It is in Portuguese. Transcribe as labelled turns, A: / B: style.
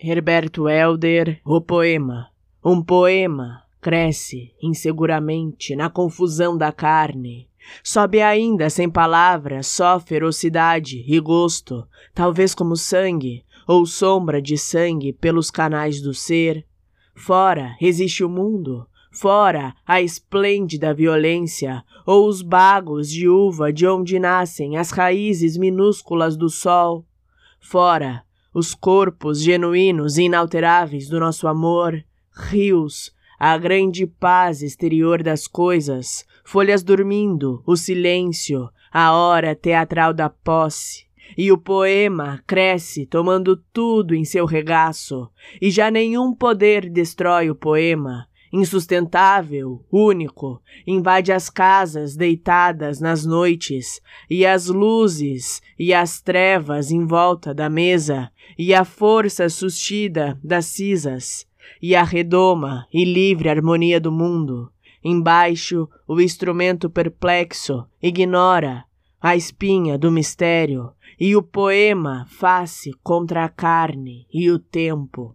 A: Herberto Helder, o poema. Um poema cresce inseguramente na confusão da carne. Sobe ainda sem palavras, só ferocidade e gosto, talvez como sangue ou sombra de sangue pelos canais do ser. Fora existe o mundo, fora a esplêndida violência, ou os bagos de uva de onde nascem as raízes minúsculas do sol. Fora os corpos genuínos e inalteráveis do nosso amor, rios, a grande paz exterior das coisas, folhas dormindo, o silêncio, a hora teatral da posse. E o poema cresce tomando tudo em seu regaço, e já nenhum poder destrói o poema, insustentável, único, invade as casas deitadas nas noites, e as luzes e as trevas em volta da mesa, e a força sustida das cisas, e a redoma e livre harmonia do mundo. Embaixo, o instrumento perplexo ignora a espinha do mistério, e o poema face contra a carne e o tempo.